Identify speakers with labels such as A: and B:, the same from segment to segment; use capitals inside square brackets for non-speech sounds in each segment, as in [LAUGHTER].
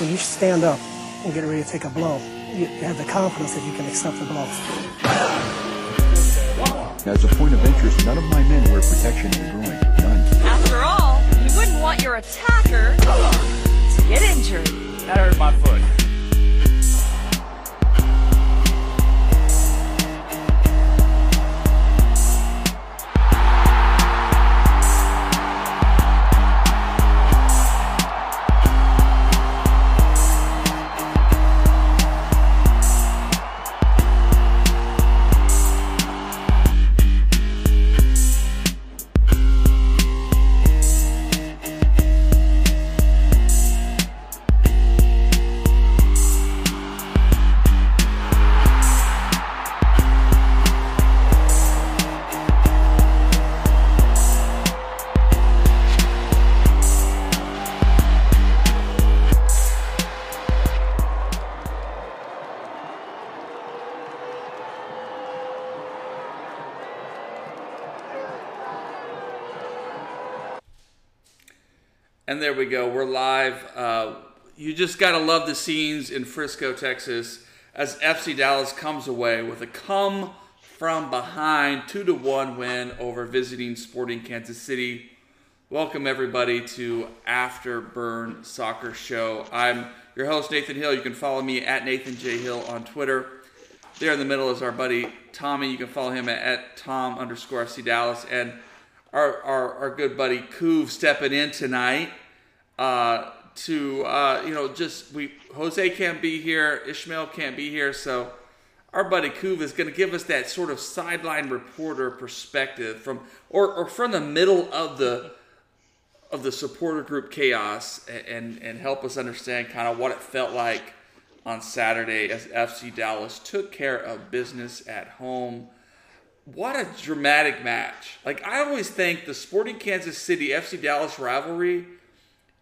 A: when you stand up and get ready to take a blow, you have the confidence that you can accept the blow.
B: As a point of interest, none of my men wear protection in the groin. None.
C: After all, you wouldn't want your attacker to get injured.
D: That hurt my foot.
E: And there we go. We're live. Uh, you just got to love the scenes in Frisco, Texas, as FC Dallas comes away with a come from behind two to one win over visiting Sporting Kansas City. Welcome everybody to Afterburn Soccer Show. I'm your host Nathan Hill. You can follow me at Nathan J Hill on Twitter. There in the middle is our buddy Tommy. You can follow him at, at Tom underscore FC Dallas and our, our, our good buddy Coov stepping in tonight uh, to uh, you know just we Jose can't be here, Ishmael can't be here, so our buddy Coov is going to give us that sort of sideline reporter perspective from or, or from the middle of the of the supporter group chaos and and help us understand kind of what it felt like on Saturday as FC Dallas took care of business at home what a dramatic match. Like I always think the Sporting Kansas City FC Dallas rivalry,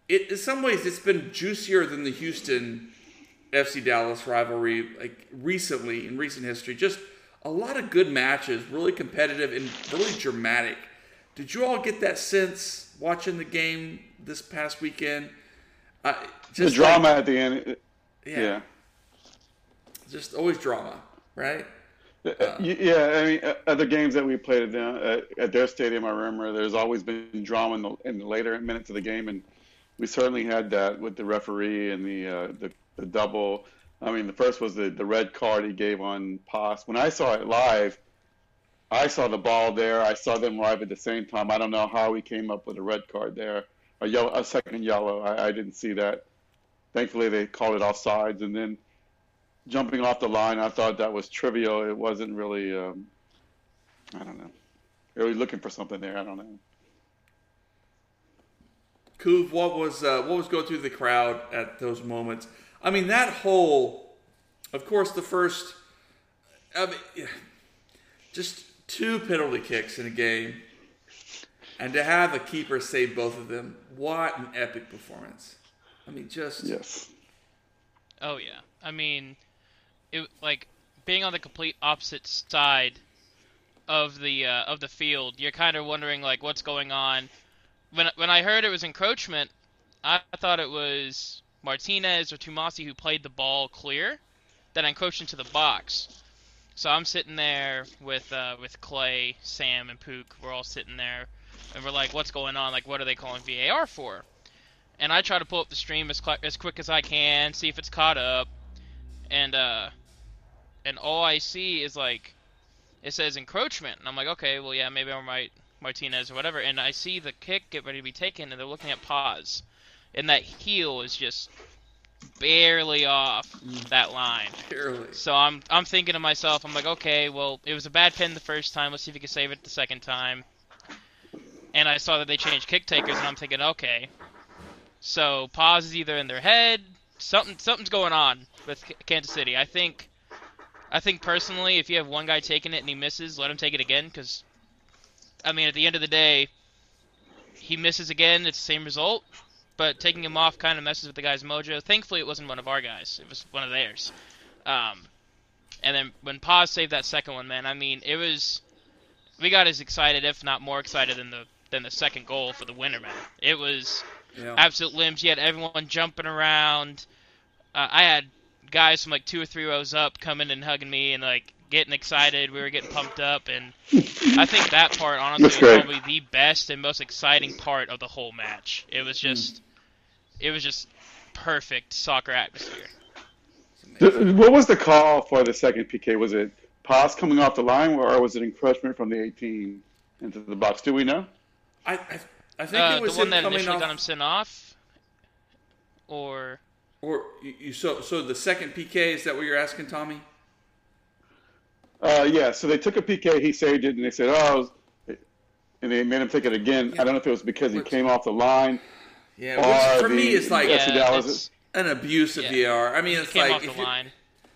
E: it in some ways it's been juicier than the Houston FC Dallas rivalry like recently in recent history. Just a lot of good matches, really competitive and really dramatic. Did you all get that sense watching the game this past weekend?
F: Uh, the drama like, at the end. Yeah. yeah.
E: Just always drama, right?
F: Uh, yeah, I mean, at the games that we played at, the, at, their stadium, I remember there's always been drama in the, in the later minutes of the game, and we certainly had that with the referee and the uh, the, the, double. I mean, the first was the, the red card he gave on Paes. When I saw it live, I saw the ball there. I saw them live at the same time. I don't know how he came up with a red card there, a yellow, a second yellow. I, I didn't see that. Thankfully, they called it offsides, and then jumping off the line, I thought that was trivial. It wasn't really, um, I don't know. Really looking for something there. I don't know.
E: Coov, what was uh, what was going through the crowd at those moments? I mean, that whole, of course, the first, I mean, just two penalty kicks in a game, and to have a keeper save both of them, what an epic performance! I mean, just
F: yes.
G: Oh yeah, I mean, it like being on the complete opposite side of the uh, of the field. You're kind of wondering like what's going on. When when I heard it was encroachment, I thought it was Martinez or Twumasi who played the ball clear, then encroached into the box. So I'm sitting there with uh, with Clay, Sam, and Pook. We're all sitting there, and we're like, "What's going on? Like, what are they calling VAR for?" And I try to pull up the stream as as quick as I can, see if it's caught up, and uh, and all I see is like it says encroachment, and I'm like, okay, well, yeah, maybe I'm right, Martinez or whatever, and I see the kick get ready to be taken, and they're looking at Paes, and that heel is just barely off mm. that line.
E: Barely.
G: So I'm I'm thinking to myself, I'm like, okay, well, it was a bad pin the first time. Let's see if we can save it the second time. And I saw that they changed kick takers, and I'm thinking, okay, so Paes is either in their head, something something's going on with Kansas City. I think I think personally, if you have one guy taking it and he misses, let him take it again. Because, I mean, at the end of the day, he misses again, it's the same result. But taking him off kind of messes with the guy's mojo. Thankfully, it wasn't one of our guys; it was one of theirs. Um, and then when Paes saved that second one, man, I mean, it was we got as excited, if not more excited, than the than the second goal for the winner, man. It was yeah. absolute limbs. You had everyone jumping around. uh, I had guys from like two or three rows up coming and hugging me and like getting excited. We were getting pumped up, and [LAUGHS] I think that part honestly was probably the best and most exciting part of the whole match. It was just, it was just perfect soccer atmosphere.
F: What was the call for the second PK? Was it pass coming off the line, or was it encroachment from the 18 into the box? Do we know?
E: I, I, I think
G: Uh,
E: it was
G: the one that initially
E: off,
G: got him sent off, or
E: or you, you so so the second PK is that what you're asking, Tommy?
F: Uh, yeah. So they took a PK, he saved it, and they said, "Oh," and they made him take it again. I don't know if it was because he came off the line
E: Yeah,
F: or
E: which for
F: the,
E: me is like
G: yeah, it's-
E: an abuse of
G: Yeah.
E: VAR. I mean,
G: he
E: it's
G: came
E: like
G: off
E: if
G: the
E: you-
G: line.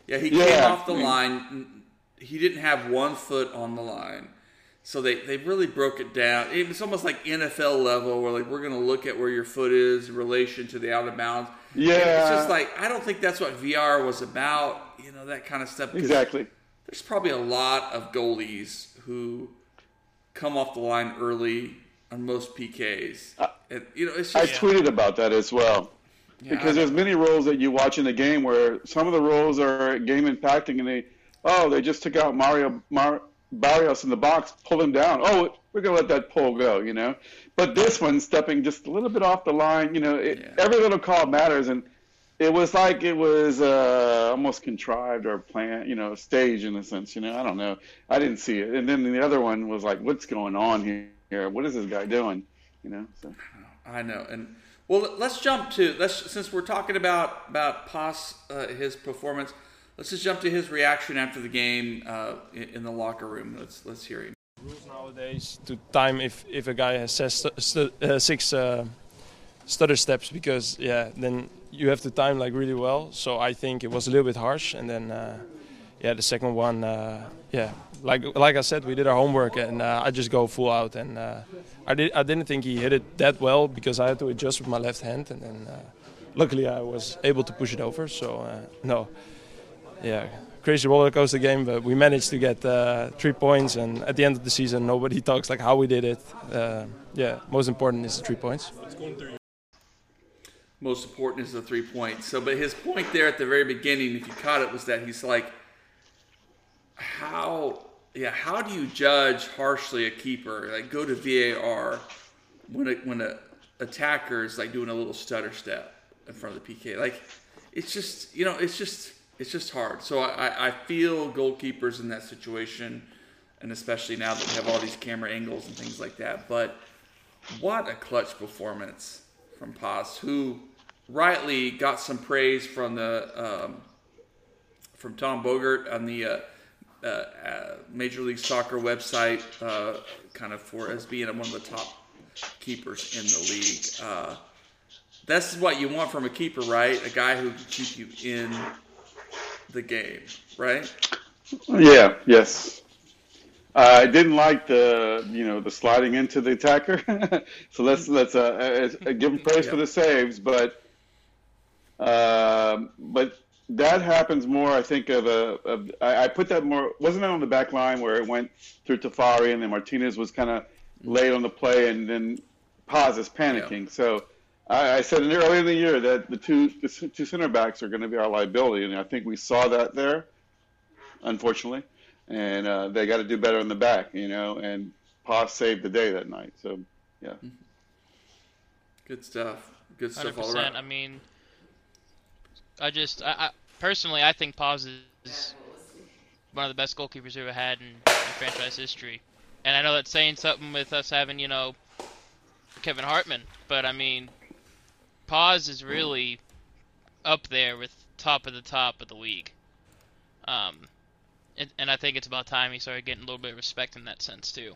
E: Yeah, he came off the line. He didn't have one foot on the line. So they, they really broke it down. It was almost like NFL level where like we're gonna look at where your foot is in relation to the out of bounds.
F: Yeah.
E: It's just like I don't think that's what VR was about, you know, that kind of stuff.
F: Exactly.
E: There's probably a lot of goalies who come off the line early on most PKs. Uh, and, you know, it's
F: I
E: just
F: tweeted about that as well. because there's many roles that you watch in the game where some of the roles are game impacting, and they, oh, they just took out Mario Mar- Barrios in the box, pulled him down. Oh, we're gonna let that pull go, you know. But this one, stepping just a little bit off the line, you know, it,
E: Yeah.
F: every little call matters, and it was like it was uh, almost contrived or planned, you know, staged in a sense. You know, I don't know. I didn't see it, and then the other one was like, what's going on here? What is this guy doing? You know. So.
E: I know, and well, let's jump to let's since we're talking about about Paes uh, his performance. Let's just jump to his reaction after the game uh, in, in the locker room. Let's let's hear him.
D: rules nowadays to time if if a guy has says stu- stu- uh, six uh, stutter steps because yeah then you have to time like really well so i think it was a little bit harsh and then uh, yeah the second one uh, yeah like like i said we did our homework and uh, i just go full out and uh, i did i didn't think he hit it that well because i had to adjust with my left hand and then uh, luckily i was able to push it over so uh, no yeah, crazy roller coaster game, but we managed to get three points. And at the end of the season, nobody talks like how we did it. Yeah, most important is the three points.
E: Most important is the three points. So, but his point there at the very beginning, if you caught it, was that he's like, how yeah, how do you judge harshly a keeper? Like go to VAR when a, when a attacker is like doing a little stutter step in front of the PK. Like it's just you know it's just it's just hard. So I, I feel goalkeepers in that situation, and especially now that we have all these camera angles and things like that. But what a clutch performance from Paes, who rightly got some praise from the um, from Tom Bogert on the uh, uh, uh, Major League Soccer website, uh, kind of for as being one of the top keepers in the league. Uh, that's what you want from a keeper, right? A guy who can keep you in the game, right?
F: Yeah. Yes. Uh, I didn't like the you know the sliding into the attacker, [LAUGHS] so let's let's uh, uh, give him praise for the saves, but um but that happens more. I think of a of, I, I put that more wasn't it on the back line where it went through Tafari and then Martinez was kind of late on the play and then Paes is panicking. So I, I said early in the year that the two the two center backs are going to be our liability, and I think we saw that there, unfortunately, and uh, they got to do better in the back, you know. And Paes saved the day that night. So yeah,
E: Good stuff. Good
G: Hundred
E: stuff all around.
G: I mean, I just, I, I personally, I think Paes is one of the best goalkeepers we've ever had in, in franchise history. And I know that's saying something with us having, you know, Kevin Hartman, but I mean, Paes is really up there with top of the top of the league. Um, and, and I think it's about time he started getting a little bit of respect in that sense too.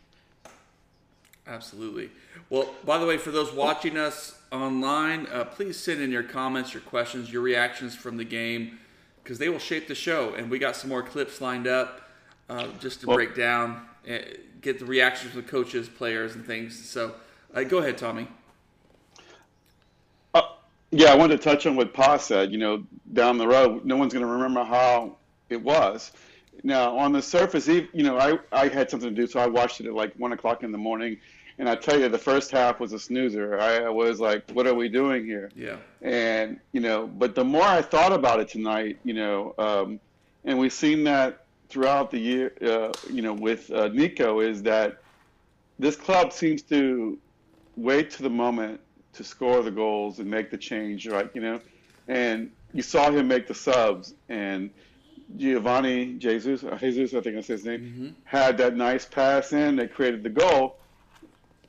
E: Absolutely. Well, by the way, for those watching us online, uh, please send in your comments, your questions, your reactions from the game, because they will shape the show. And we got some more clips lined up uh, just to
F: Well-
E: break down, uh, get the reactions from the coaches, players, and things. So, uh, go ahead, Tommy.
F: uh, yeah. I wanted to touch on what Pa said. You know, down the road, no one's going to remember how it was. Now, on the surface, you know, I, I had something to do, so I watched it at like one o'clock in the morning, And I tell you, the first half was a snoozer. I, I was like, "What are we doing here?"
E: Yeah.
F: And you know, but the more I thought about it tonight, you know, um, and we've seen that throughout the year, uh, you know, with uh, Nico, is that this club seems to wait to the moment to score the goals and make the change, right? You know, and you saw him make the subs, and Giovanni Jesus, uh, Jesus, I think that's his name, had that nice pass in that created the goal,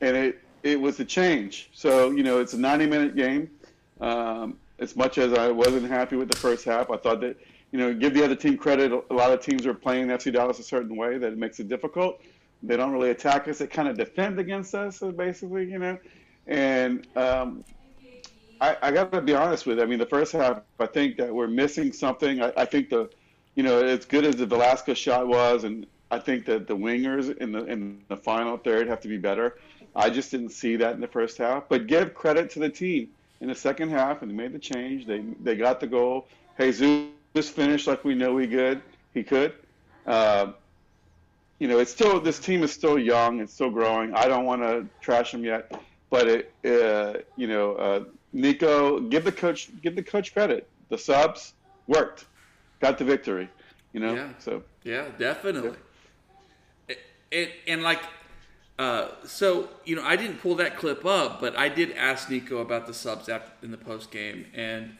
F: and it it was a change. So you know, it's a 90 minute game. Um, as much as I wasn't happy with the first half, I thought that you know, give the other team credit. A lot of teams are playing FC Dallas a certain way that makes it difficult. They don't really attack us; they kind of defend against us, basically, you know. And um, I, I got to be honest with you. I mean, the first half, I think that we're missing something. I, I think the, you know, as good as the Velasco shot was, and I think that the wingers in the in the final third have to be better. I just didn't see that in the first half. But give credit to the team in the second half, and they made the change. They they got the goal. Jesus finished like we know he could. He could. Uh, you know, it's still this team is still young. It's still growing. I don't want to trash them yet, but it, uh, you know, uh, Nico, give the coach give the coach credit. The subs worked, got the victory. You know,
E: Yeah.
F: so
E: Yeah, definitely. It, it and like, uh, so you know, I didn't pull that clip up, but I did ask Nico about the subs after, in the post game and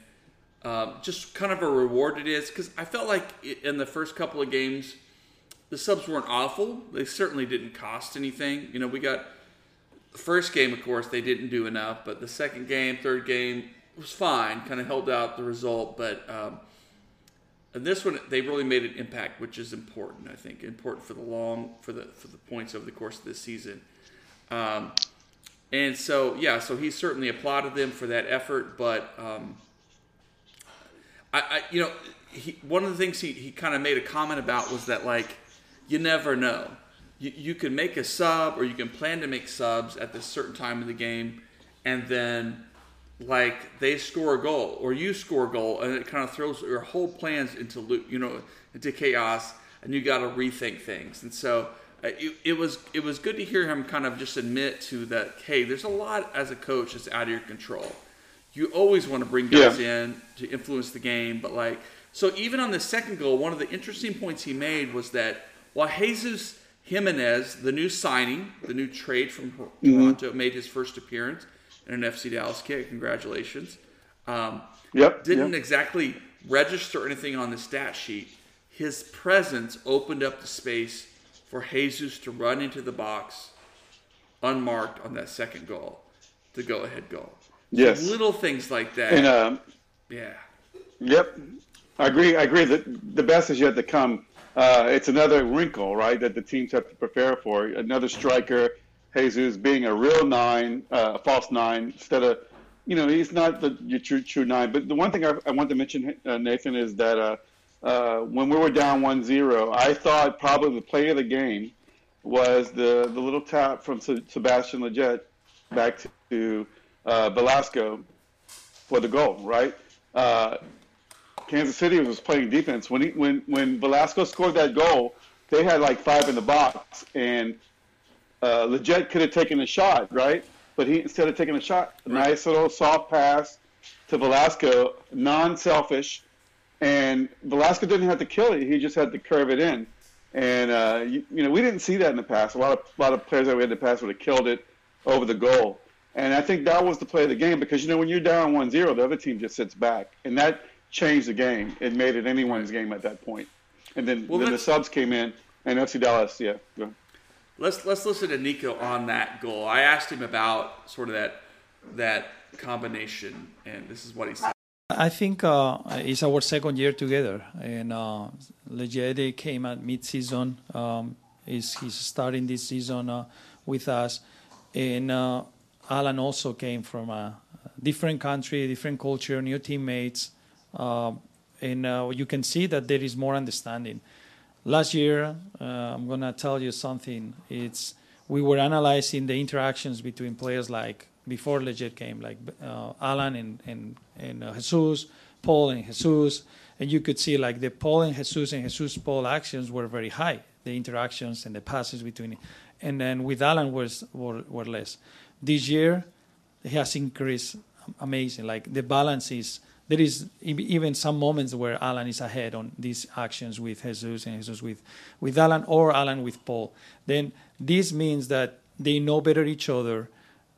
E: um, just kind of a reward it is because I felt like in the first couple of games, the subs weren't awful. They certainly didn't cost anything. You know, we got the first game, of course, they didn't do enough, but the second game, third game was fine. Kind of held out the result, but. Um, and this one, they really made an impact, which is important. I think important for the long for the for the points over the course of this season. Um, and so, yeah, so he certainly applauded them for that effort. But um, I, I, you know, he, one of the things he, he kind of made a comment about was that like you never know. You, you can make a sub or you can plan to make subs at this certain time of the game, and then like they score a goal or you score a goal and it kind of throws your whole plans into lo- you know into chaos and you got to rethink things. And so uh, it, it was it was good to hear him kind of just admit to that hey there's a lot as a coach that's out of your control. You always want to bring guys in to influence the game but like so even on the second goal one of the interesting points he made was that while Jesus Jimenez the new signing the new trade from Toronto made his first appearance in an FC Dallas kit. Congratulations. Um,
F: Yep,
E: Didn't
F: yep.
E: exactly register anything on the stat sheet. His presence opened up the space for Jesus to run into the box unmarked on that second goal, the go ahead goal. So
F: Yes.
E: little things like that.
F: and um,
E: yeah.
F: Yep, I agree. I agree that the best is yet to come. Uh, it's another wrinkle, right, that the teams have to prepare for. Another striker, Jesus, being a real nine, uh, a false nine, instead of, you know, he's not the your true true nine. But the one thing I, I want to mention, uh, Nathan, is that uh, uh, when we were down 1-0, I thought probably the play of the game was the the little tap from Se- Sebastian Lletget back to uh, Velasco for the goal, right? Uh, Kansas City was playing defense. When he, when when Velasco scored that goal, they had like five in the box, and uh, Lletget could have taken a shot, right? But he instead of taking a shot, a nice little soft pass to Velasco, non-selfish, and Velasco didn't have to kill it; he just had to curve it in. And uh, you, you know, we didn't see that in the past. A lot of a lot of players that we had in the past would have killed it over the goal. And I think that was the play of the game because you know when you're down 1-0, the other team just sits back, and that changed the game. It made it anyone's game at that point. And then
E: Well,
F: then the subs came in, and FC Dallas, yeah.
E: Let's let's listen to Nico on that goal. I asked him about sort of that that combination, and this is what he said.
H: I think uh, it's our second year together, and uh, Lletget came at mid-season. Um, he's, he's starting this season uh, with us, and uh, Alan also came from a different country, different culture, new teammates, uh, and uh, you can see that there is more understanding. Last year, uh, I'm gonna tell you something. It's we were analyzing the interactions between players like before Lletget came, like uh, Alan and and and uh, Jesus, Paul and Jesus, and you could see like the Paul and Jesus and Jesus Paul actions were very high. The interactions and the passes between, and then with Alan was were, were less. This year, he has increased amazing. Like the balance is there is even some moments where Alan is ahead on these actions with Jesus and Jesus with with Alan or Alan with Paul. Then this means that they know better each other.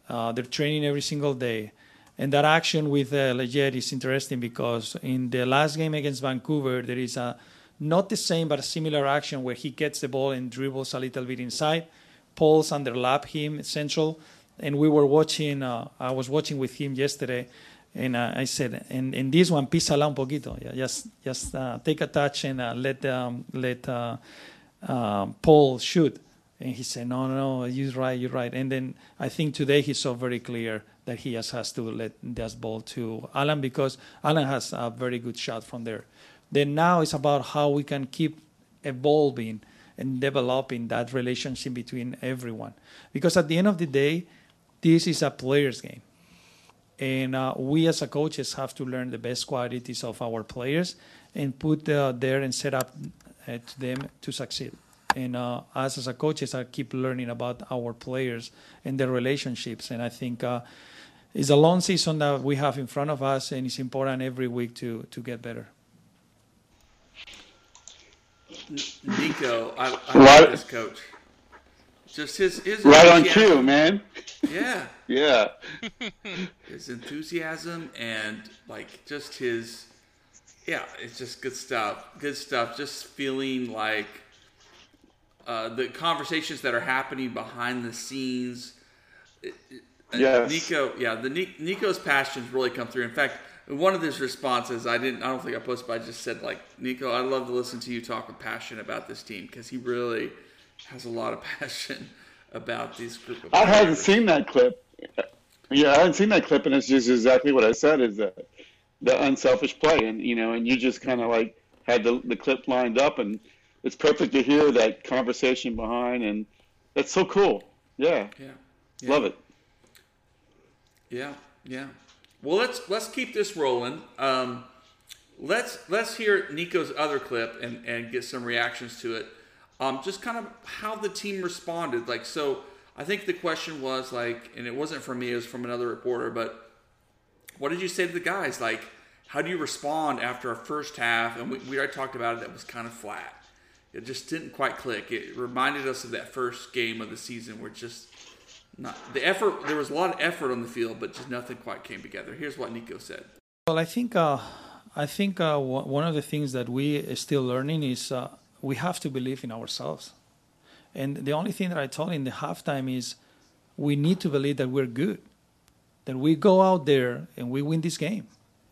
H: Uh, they're training every single day. And that action with uh, Lletget is interesting because in the last game against Vancouver, there is a not the same but a similar action where he gets the ball and dribbles a little bit inside. Paul's underlap him central, and we were watching. Uh, I was watching with him yesterday, and uh, I said, "In, in this one, písala un poquito. Yeah, just just uh, take a touch and uh, let um, let uh, uh, Paul shoot." And he said, "No, no, no, you're right, you're right." And then I think today he saw very clear that he just has to let that ball to Alan because Alan has a very good shot from there. Then now it's about how we can keep evolving and developing that relationship between everyone. Because at the end of the day, this is a player's game. And uh, we as a coaches have to learn the best qualities of our players and put uh, there and set up uh, to them to succeed. And uh, us as a coaches, I keep learning about our players and their relationships. And I think uh, it's a long season that we have in front of us, and it's important every week to to get better.
E: Nico, I, I like this coach. Just his his
F: right on cue, man.
E: Yeah, [LAUGHS]
F: yeah. [LAUGHS]
E: his enthusiasm and like just his, yeah, it's just good stuff. Good stuff. Just feeling like uh, the conversations that are happening behind the scenes.
F: Yes.
E: Nico, yeah, the Nico's passions really come through. In fact, one of his responses, I didn't, I don't think I posted, but I just said like, Nico, I love to listen to you talk with passion about this team because he really has a lot of [LAUGHS] passion about these group of.
F: I haven't seen that clip. Yeah, I haven't seen that clip, and it's just exactly what I said: is that the unselfish play, and you know, and you just kind of like had the the clip lined up, and it's perfect to hear that conversation behind, and that's so cool. Yeah,
E: yeah, yeah.
F: love it.
E: Yeah, yeah. Well, let's let's keep this rolling. Um, let's let's hear Nico's other clip and and get some reactions to it. Um, just kind of how the team responded. Like, so I think the question was like, and it wasn't from me; it was from another reporter. But what did you say to the guys? Like, how do you respond after a first half? And we, we already talked about it. That was kind of flat. It just didn't quite click. It reminded us of that first game of the season where just not the effort. There was a lot of effort on the field, but just nothing quite came together. Here's what Nico said.
H: Well, I think uh, I think uh, one of the things that we are still learning is uh, we have to believe in ourselves. And the only thing that I told in the halftime is we need to believe that we're good, that we go out there and we win this game.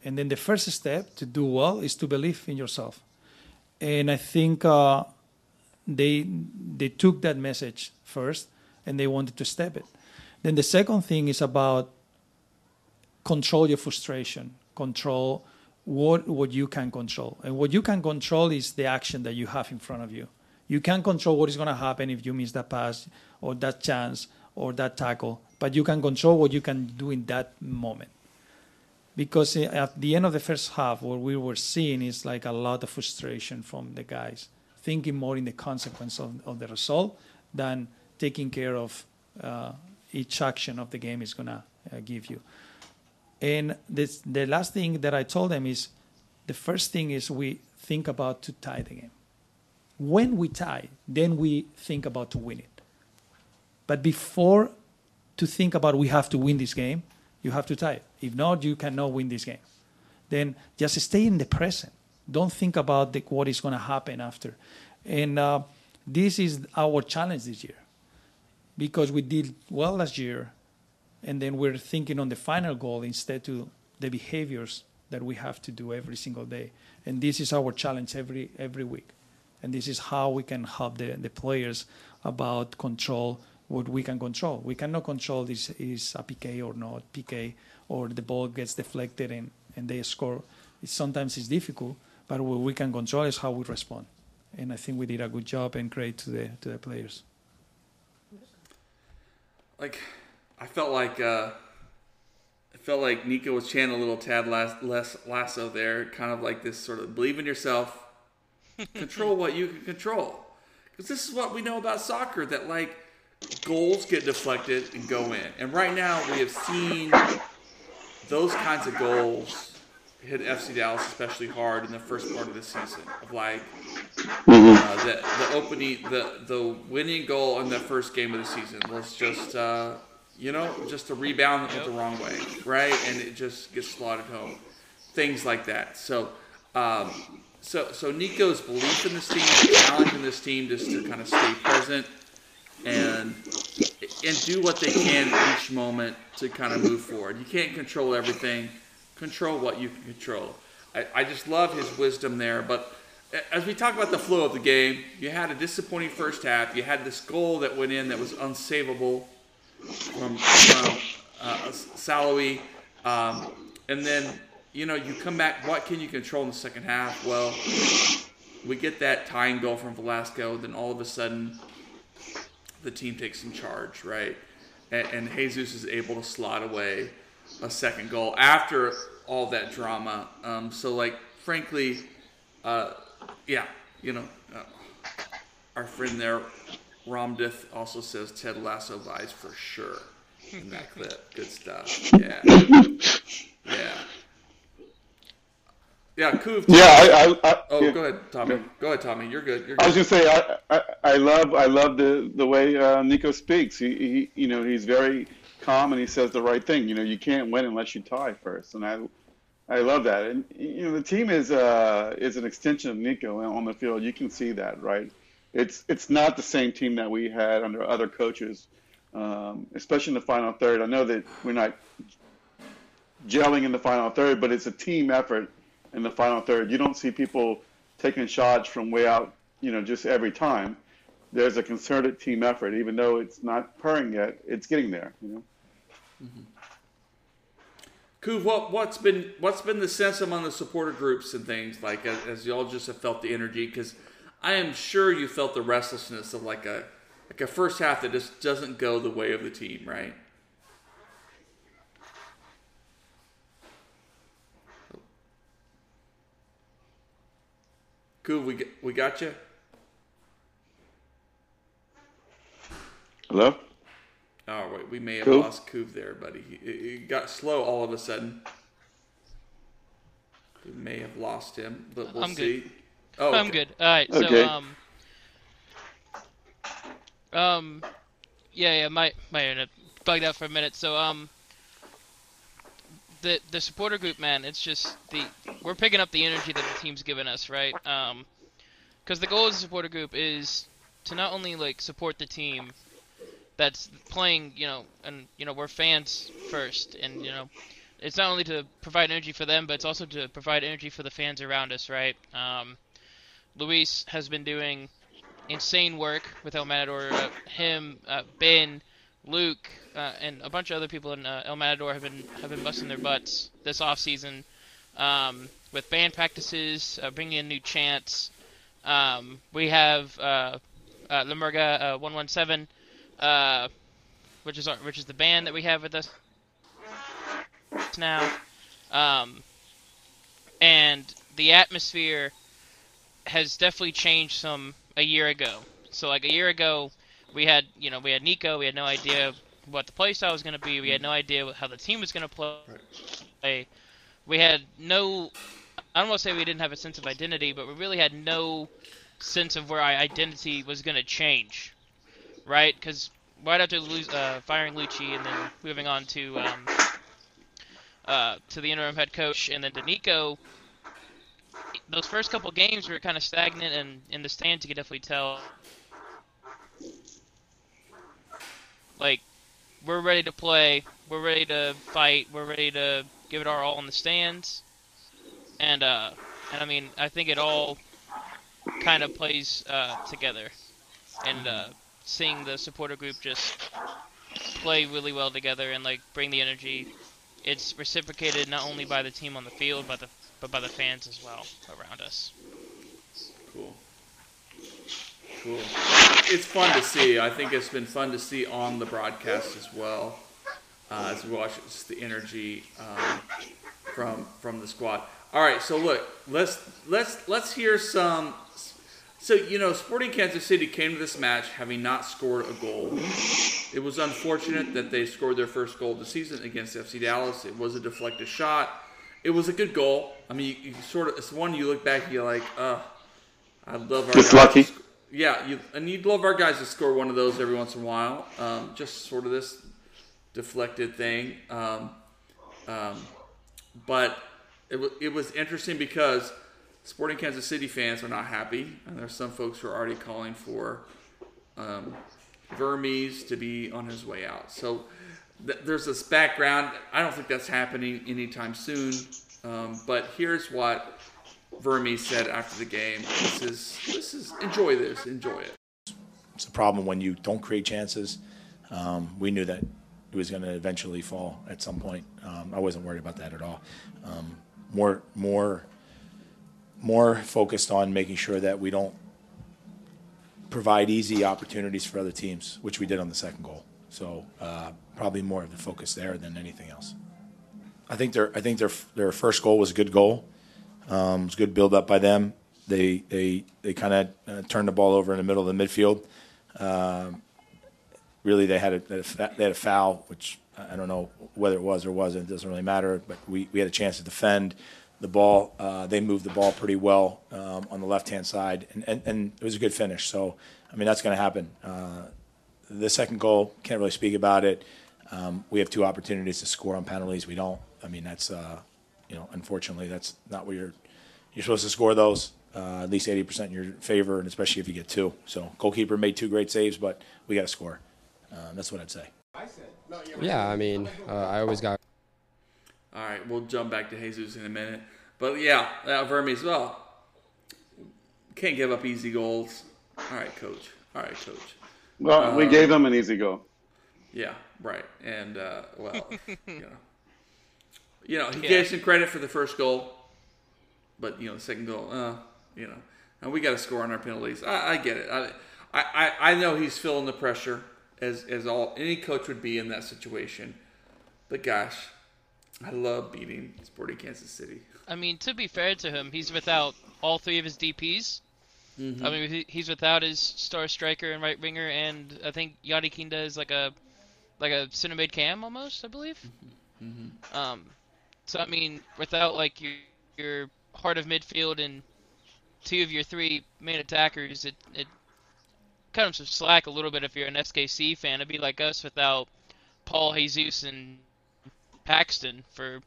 H: And then the first step to do well is to believe in yourself. And I think uh, they they took that message first and they wanted to step it. Then the second thing is about control your frustration, control what what you can control. And what you can control is the action that you have in front of you. You can't control what is going to happen if you miss that pass or that chance or that tackle, but you can control what you can do in that moment. Because at the end of the first half, what we were seeing is like a lot of frustration from the guys, thinking more in the consequence of, of the result than taking care of uh, each action of the game is going to uh, give you. And this, the last thing that I told them is the first thing is we think about to tie the game. When we tie, then we think about to win it. But before to think about we have to win this game, you have to tie it. If not, you cannot win this game. Then just stay in the present. Don't think about the, what is going to happen after. And uh, this is our challenge this year because we did well last year and then we're thinking on the final goal instead to the behaviors that we have to do every single day. And this is our challenge every every week. And this is how we can help the, the players about control what we can control. We cannot control this is a PK or not PK or the ball gets deflected and, and they score. It's, sometimes it's difficult, but what we can control is how we respond. And I think we did a good job and great to the to the players.
E: Like I felt like uh, I felt like Nico was chanting a little tad less, less lasso there, kind of like this sort of believe in yourself, [LAUGHS] control what you can control, because this is what we know about soccer that like goals get deflected and go in. And right now we have seen those kinds of goals hit FC Dallas especially hard in the first part of the season. Of like uh, the the opening the the winning goal in the first game of the season was just uh, you know just to rebound that went the wrong way, right? And it just gets slotted home. Things like that. So. Um, so, so Nico's belief in this team, challenge in this team just to kind of stay present and and do what they can each moment to kind of move forward. You can't control everything. Control what you can control. I, I just love his wisdom there. But as we talk about the flow of the game, you had a disappointing first half. You had this goal that went in that was unsavable from, from uh, Salloi. Um, and then, you know, you come back. What can you control in the second half? Well, we get that tying goal from Velasco. Then all of a sudden, the team takes some charge, right? And, and Jesus is able to slot away a second goal after all that drama. Um, so, like, frankly, uh, yeah, you know, uh, our friend there, Ramdith, also says Ted Lasso vibes for sure in that [LAUGHS] clip. Good stuff. [LAUGHS] Yeah. Yeah. Yeah, Kuv.
F: Yeah, I, I, I
E: Oh,
F: yeah.
E: go ahead, Tommy. Go ahead, Tommy. You're good. You're
F: I was
E: good.
F: gonna say I, I, I love I love the the way uh, Nico speaks. He, he you know he's very calm and he says the right thing. You know you can't win unless you tie first, and I I love that. And you know the team is uh is an extension of Nico on the field. You can see that, right? It's it's not the same team that we had under other coaches, um, especially in the final third. I know that we're not gelling in the final third, but it's a team effort in the final third. You don't see people taking shots from way out, you know, just every time. There's a concerted team effort, even though it's not purring yet. It's getting there, you know.
E: Kuv, what what's been what's been the sense among the supporter groups and things like as, as y'all just have felt the energy? Because I am sure you felt the restlessness of like a like a first half that just doesn't go the way of the team, right? Kuv, we we got you.
F: Hello?
E: Oh wait, we may have
F: Kuv?
E: lost Kuv there, buddy. He, he got slow all of a sudden. We may have lost him, but we'll
G: I'm
E: see.
G: good.
E: Oh,
G: I'm good. All right. So
F: Okay.
G: um um yeah yeah my my internet bugged out for a minute. So um the the supporter group man, it's just the we're picking up the energy that the team's given us, right? Um cuz the goal of the supporter group is to not only like support the team that's playing, you know, and you know, we're fans first and you know it's not only to provide energy for them, but it's also to provide energy for the fans around us, right? Um, Luis has been doing insane work with El Matador. Uh, him, uh, Ben, Luke, uh, and a bunch of other people in uh, El Matador have been have been busting their butts this off season um, with band practices, uh, bringing in new chants. Um, we have uh, uh, Lemurga uh, 117, uh, which is our, which is the band that we have with us now. Um, and the atmosphere has definitely changed some a year ago. So like a year ago, we had you know we had Nico. We had no idea what the play style was going to be. We had no idea how the team was going to play. We had no. I don't want to say we didn't have a sense of identity, but we really had no sense of where our identity was going to change, right? Because right after uh, firing Luchi and then moving on to um, uh, to the interim head coach and then to Nico, those first couple games were kind of stagnant, and in the stands you could definitely tell. Like, we're ready to play, we're ready to fight, we're ready to give it our all in the stands, and uh, and I mean, I think it all kind of plays uh, together, and uh, seeing the supporter group just play really well together and like bring the energy it's reciprocated not only by the team on the field, but the but by the fans as well around us.
E: Cool. Cool. It's fun to see. I think it's been fun to see on the broadcast as well. Uh, as we watch the energy um, from from the squad. All right, so look, let's let's let's hear some So you know, Sporting Kansas City came to this match having not scored a goal. It was unfortunate that they scored their first goal of the season against FC Dallas. It was a deflected shot. It was a good goal. I mean, you, you sort of it's one you look back, and you're like, uh, I love our.
F: Just
E: guys
F: lucky.
E: sc- Yeah, you, and you'd love our guys to score one of those every once in a while. Um, just sort of this deflected thing. Um, um, but it, w- it was interesting because Sporting Kansas City fans are not happy, and there's some folks who are already calling for um, Vermes to be on his way out. So th- there's this background. I don't think that's happening anytime soon. Um, but here's what Vermes said after the game. This is this is enjoy this, enjoy it.
I: It's a problem when you don't create chances. Um, we knew that it was going to eventually fall at some point. Um, I wasn't worried about that at all. Um, more, more, more focused on making sure that we don't provide easy opportunities for other teams, which we did on the second goal. So uh, probably more of the focus there than anything else. I think their I think their their first goal was a good goal. Um, it was good build up by them. They they they kind of uh, turned the ball over in the middle of the midfield. Um, really, they had a they had a they had a foul, which I don't know whether it was or wasn't. It doesn't really matter. But we, we had a chance to defend the ball. Uh, they moved the ball pretty well um, on the left hand side, and, and and it was a good finish. So I mean that's going to happen. Uh, the second goal can't really speak about it. Um, we have two opportunities to score on penalties. We don't. I mean that's uh, you know unfortunately that's not what you're you're supposed to score those. Uh, at least 80% in your favor, and especially if you get two. So, goalkeeper made two great saves, but we got to score. Uh, that's what I'd say.
J: Yeah, I mean, uh, I always got
E: All right, we'll jump back to Jesus in a minute. But yeah, uh, Vermes, well, can't give up easy goals. All right, coach. All right, coach.
F: Well, we
E: Um,
F: gave them an easy go.
E: Yeah, right. And uh, well, [LAUGHS] you know, you know, he
G: Yeah.
E: gave some credit for the first goal, but you know, the second goal, uh, you know, and we got to score on our penalties. I, I get it. I, I, I know he's feeling the pressure as as all any coach would be in that situation. But gosh, I love beating Sporting Kansas City.
G: I mean, to be fair to him, he's without all three of his DPs. Mm-hmm. I mean, he's without his star striker and right winger, and I think Gadi Kinda is like a like a center mid cam almost, I believe. Mm-hmm. Mm-hmm. Um, so I mean, without like your your heart of midfield and two of your three main attackers, it it kind of some slack a little bit if you're an SKC fan. It'd be like us without Paul Jesus and Paxton for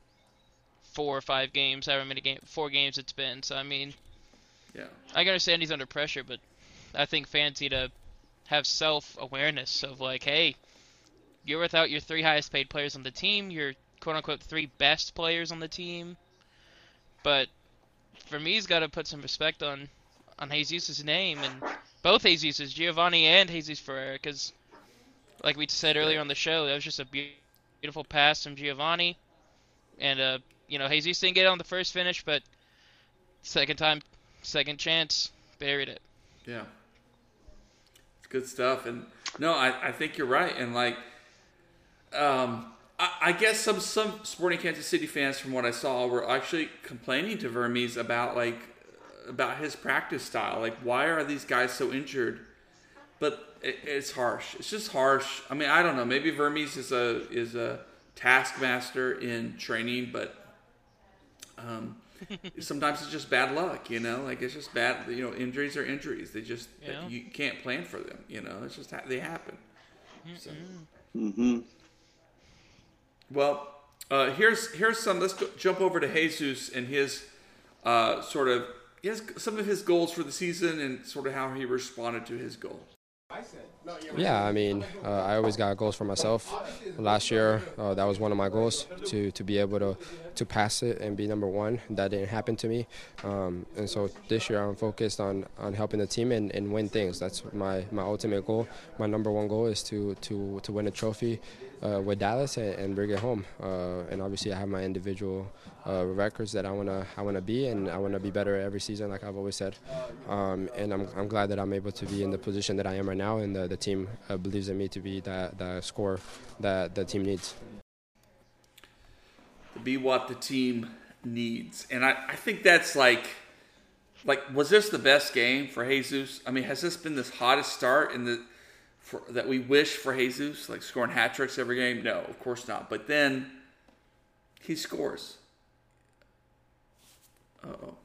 G: four or five games, however many game, four games it's been. So I mean,
E: Yeah.
G: I can understand he's under pressure, but I think fans need to have self awareness of like, hey, you're without your three highest paid players on the team, your quote unquote three best players on the team. But for me, he's got to put some respect on on Jesus' name and both Jesus, Giovanni and Jesus Ferreira, because like we said earlier on the show, that was just a beautiful pass from Giovanni, and uh, you know, Jesus didn't get on the first finish, but second time, second chance, buried it.
E: Yeah. It's good stuff. And no, I, I think you're right. And like, um, I, I guess some, some Sporting Kansas City fans, from what I saw, were actually complaining to Vermes about like, about his practice style. Like, why are these guys so injured? But it, it's harsh. It's just harsh. I mean, I don't know. Maybe Vermes is a is a taskmaster in training, but um, sometimes it's just bad luck, you know. Like it's just bad. You know, injuries are injuries. They just
G: Yeah.
E: you can't plan for them. You know, it's just ha- they happen. So.
F: hmm
E: Well, uh, here's here's some. Let's go, jump over to Jesus and his uh, sort of his some of his goals for the season and sort of how he responded to his goal.
J: Yeah, I mean, uh, I always got goals for myself. Last year, uh, that was one of my goals to, to be able to, to pass it and be number one. That didn't happen to me. Um, and so this year, I'm focused on, on helping the team and, and win things. That's my, my ultimate goal. My number one goal is to, to, to win a trophy uh, with Dallas and, and bring it home. Uh, and obviously, I have my individual uh, records that I wanna I wanna be, and I wanna be better every season, like I've always said. Um, and I'm, I'm glad that I'm able to be in the position that I am right now, and the, the team uh, believes in me to be that that scorer that the team needs.
E: to be what the team needs. And I, I think that's like like, was this the best game for Jesus? I mean, has this been this hottest start in the for, that we wish for Jesus, like scoring hat tricks every game? No, of course not. But then he scores. Oh.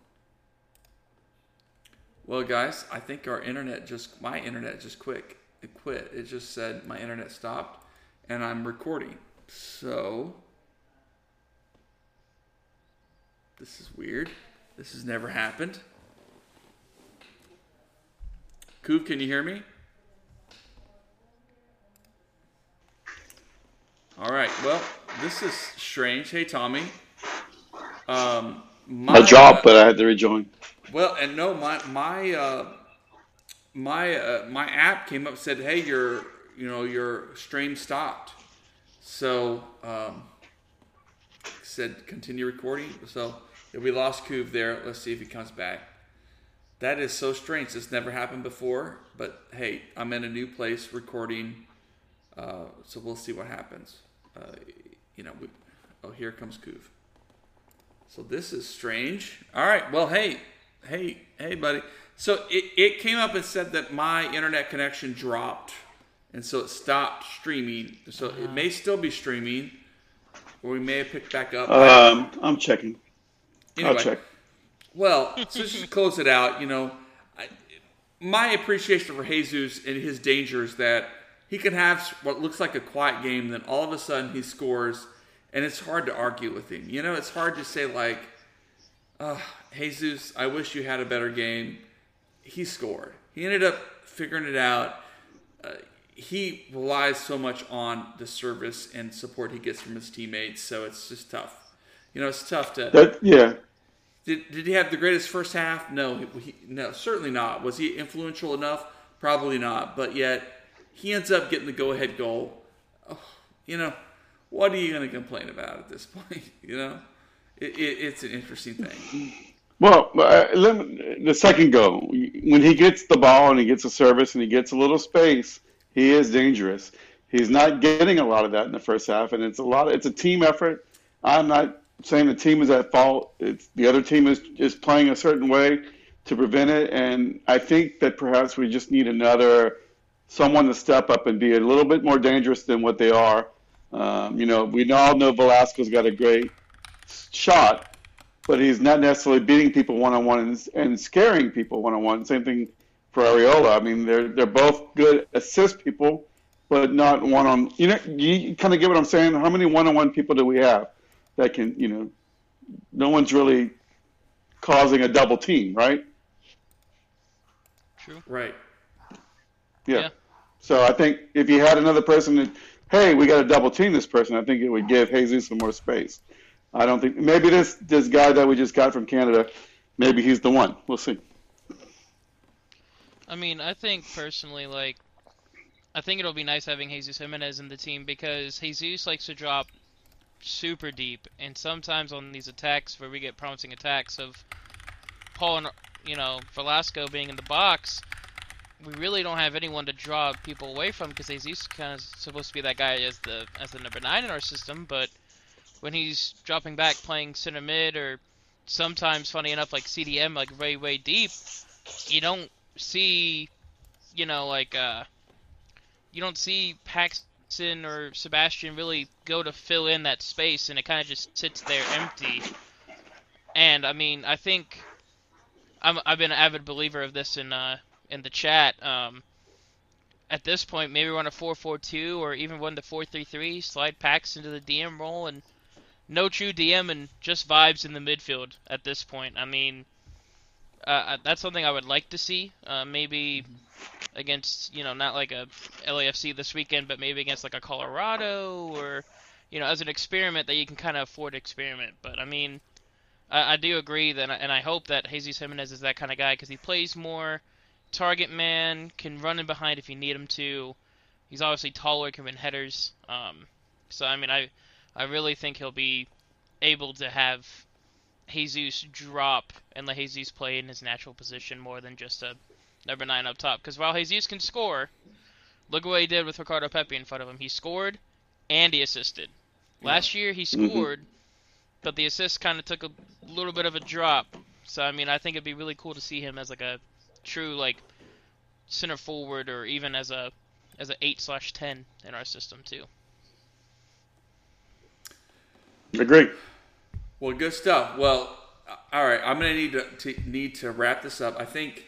E: Well, guys, I think our internet just my internet just quick it quit. It just said my internet stopped, and I'm recording. So this is weird. This has never happened. Coop, can you hear me? All right. Well, this is strange. Hey, Tommy. Um, my,
F: I dropped, but I had to rejoin.
E: Well, and no, my my uh, my uh, my app came up and said, "Hey, your you know your stream stopped." So um, said continue recording. So yeah, we lost Coop there. Let's see if he comes back. That is so strange. This never happened before. But hey, I'm in a new place recording, uh, so we'll see what happens. Uh, you know, we, oh here comes Coop. So this is strange. All right. Well, hey, hey, hey, buddy. So it, it came up and said that my internet connection dropped, and so it stopped streaming. So it may still be streaming, or we may have picked back up.
F: Um, I'm checking.
E: Anyway,
F: I'll check.
E: Well, so just to close it out, you know, I, my appreciation for Jesus and his danger is that he can have what looks like a quiet game, then all of a sudden he scores, and it's hard to argue with him. You know, it's hard to say like, oh, Jesus, I wish you had a better game. He scored. He ended up figuring it out. Uh, he relies so much on the service and support he gets from his teammates, so it's just tough. You know, it's tough to.
F: That, yeah.
E: Did, did he have the greatest first half? No, he, no, certainly not. Was he influential enough? Probably not. But yet, he ends up getting the go-ahead goal. Oh, you know, what are you going to complain about at this [LAUGHS] point? You know, it, it, it's an interesting thing.
F: Well, uh, me- the second goal, when he gets the ball and he gets a service and he gets a little space, he is dangerous. He's not getting a lot of that in the first half, and it's a lot. Of, it's a team effort. I'm not saying the team is at fault. It's the other team is is playing a certain way to prevent it, and I think that perhaps we just need another someone to step up and be a little bit more dangerous than what they are. Um, you know, we all know Velasco's got a great shot, but he's not necessarily beating people one on one and scaring people one on one. Same thing for Arriola. I mean, they're they're both good assist people, but not one on. You know, you kind of get what I'm saying. How many one on one people do we have that can, you know, no one's really causing a double team, right?
G: True.
E: Right.
F: Yeah.
G: Yeah.
F: So I think if you had another person that, hey, we got to double team this person, I think it would give Jesus some more space. I don't think maybe this this guy that we just got from Canada, maybe he's the one. We'll see.
G: I mean, I think personally, like, I think it'll be nice having Jesus Jimenez in the team because Jesus likes to drop super deep, and sometimes on these attacks where we get promising attacks of Paul and you know Velasco being in the box, we really don't have anyone to draw people away from because Jesus kind of supposed to be that guy as the as the number nine in our system, but when he's dropping back playing center mid or sometimes funny enough like CDM like way way deep, you don't see you know like uh you don't see Paxton or Sebastian really go to fill in that space and it kind of just sits there empty. And I mean, I think I'm I've been an avid believer of this in uh in the chat. Um at this point, maybe run a 4-4-2 or even run the 4-3-3, slide Pax into the DM role and no true DM and just vibes in the midfield at this point. I mean, uh, that's something I would like to see. Uh, maybe against, you know, not like a LAFC this weekend, but maybe against like a Colorado or, you know, as an experiment that you can kind of afford to experiment. But I mean, I, I do agree that, and I hope that Jesus Jimenez is that kind of guy because he plays more target man, can run in behind if you need him to. He's obviously taller, can win headers. Um, so I mean, I I really think he'll be able to have Jesus drop and let Jesus play in his natural position more than just a number nine up top. Because while Jesus can score, look what he did with Ricardo Pepi in front of him. He scored and he assisted. Last year he
F: Mhm.
G: scored, but the assist kind of took a little bit of a drop. So I mean, I think it'd be really cool to see him as like a true like center forward or even as a as a eight slash ten in our system too.
F: Agree.
E: Well, good stuff. Well, all right. I'm gonna need to, to need to wrap this up. I think,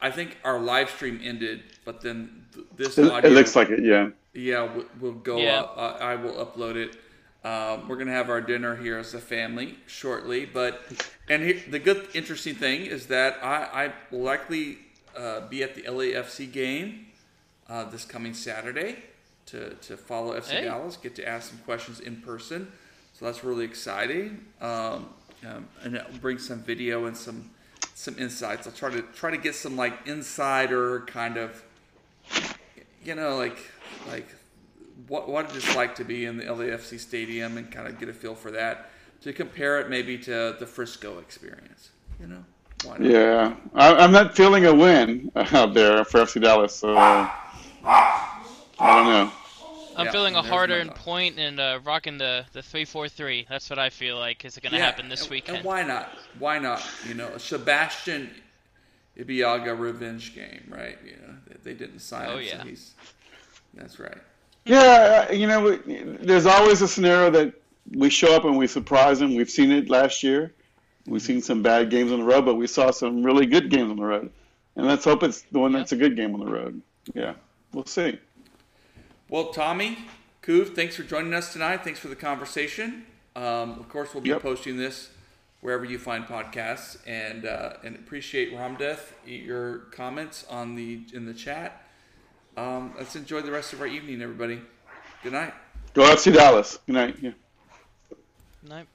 E: I think our live stream ended, but then th- this
F: It,
E: audio,
F: it looks like it. Yeah.
E: yeah, will will go
G: Yeah.
E: up. I, I will upload it. Um, we're gonna have our dinner here as a family shortly, but and here, the good, interesting thing is that I, I will likely uh, be at the LAFC game uh, this coming Saturday to to follow FC
G: Hey.
E: Dallas, get to ask some questions in person. So that's really exciting, um, um, and it will bring some video and some some insights. I'll try to try to get some like insider kind of, you know, like like what what it's like to be in the LAFC stadium and kind of get a feel for that to compare it maybe to the Frisco experience. You know, why not?
F: Yeah. I, I'm not feeling a win [LAUGHS] out there for FC Dallas. So uh, I don't know.
G: I'm
E: Yeah,
G: feeling a
E: hard earned
G: harder and
E: thought.
G: point uh, rocking the the three four three. That's what I feel like is it going to happen this
E: and,
G: weekend.
E: And why not? Why not? You know, Sebastian Ibeagha revenge game, right? You know, they, they didn't sign
G: Oh,
E: him,
G: yeah.
E: so he's that's right.
F: Yeah, you know, there's always a scenario that we show up and we surprise them. We've seen it last year. We've seen some bad games on the road, but we saw some really good games on the road. And let's hope it's the one that's a good game on the road. Yeah, we'll see.
E: Well, Tommy, Kuv, thanks for joining us tonight. Thanks for the conversation. Um, of course, we'll be
F: Yep.
E: posting this wherever you find podcasts, and uh, and appreciate Ramdeath your comments on the in the chat. Um, let's enjoy the rest of our evening, everybody. Good night.
F: Go FC Dallas. Good night. Yeah.
G: Nope.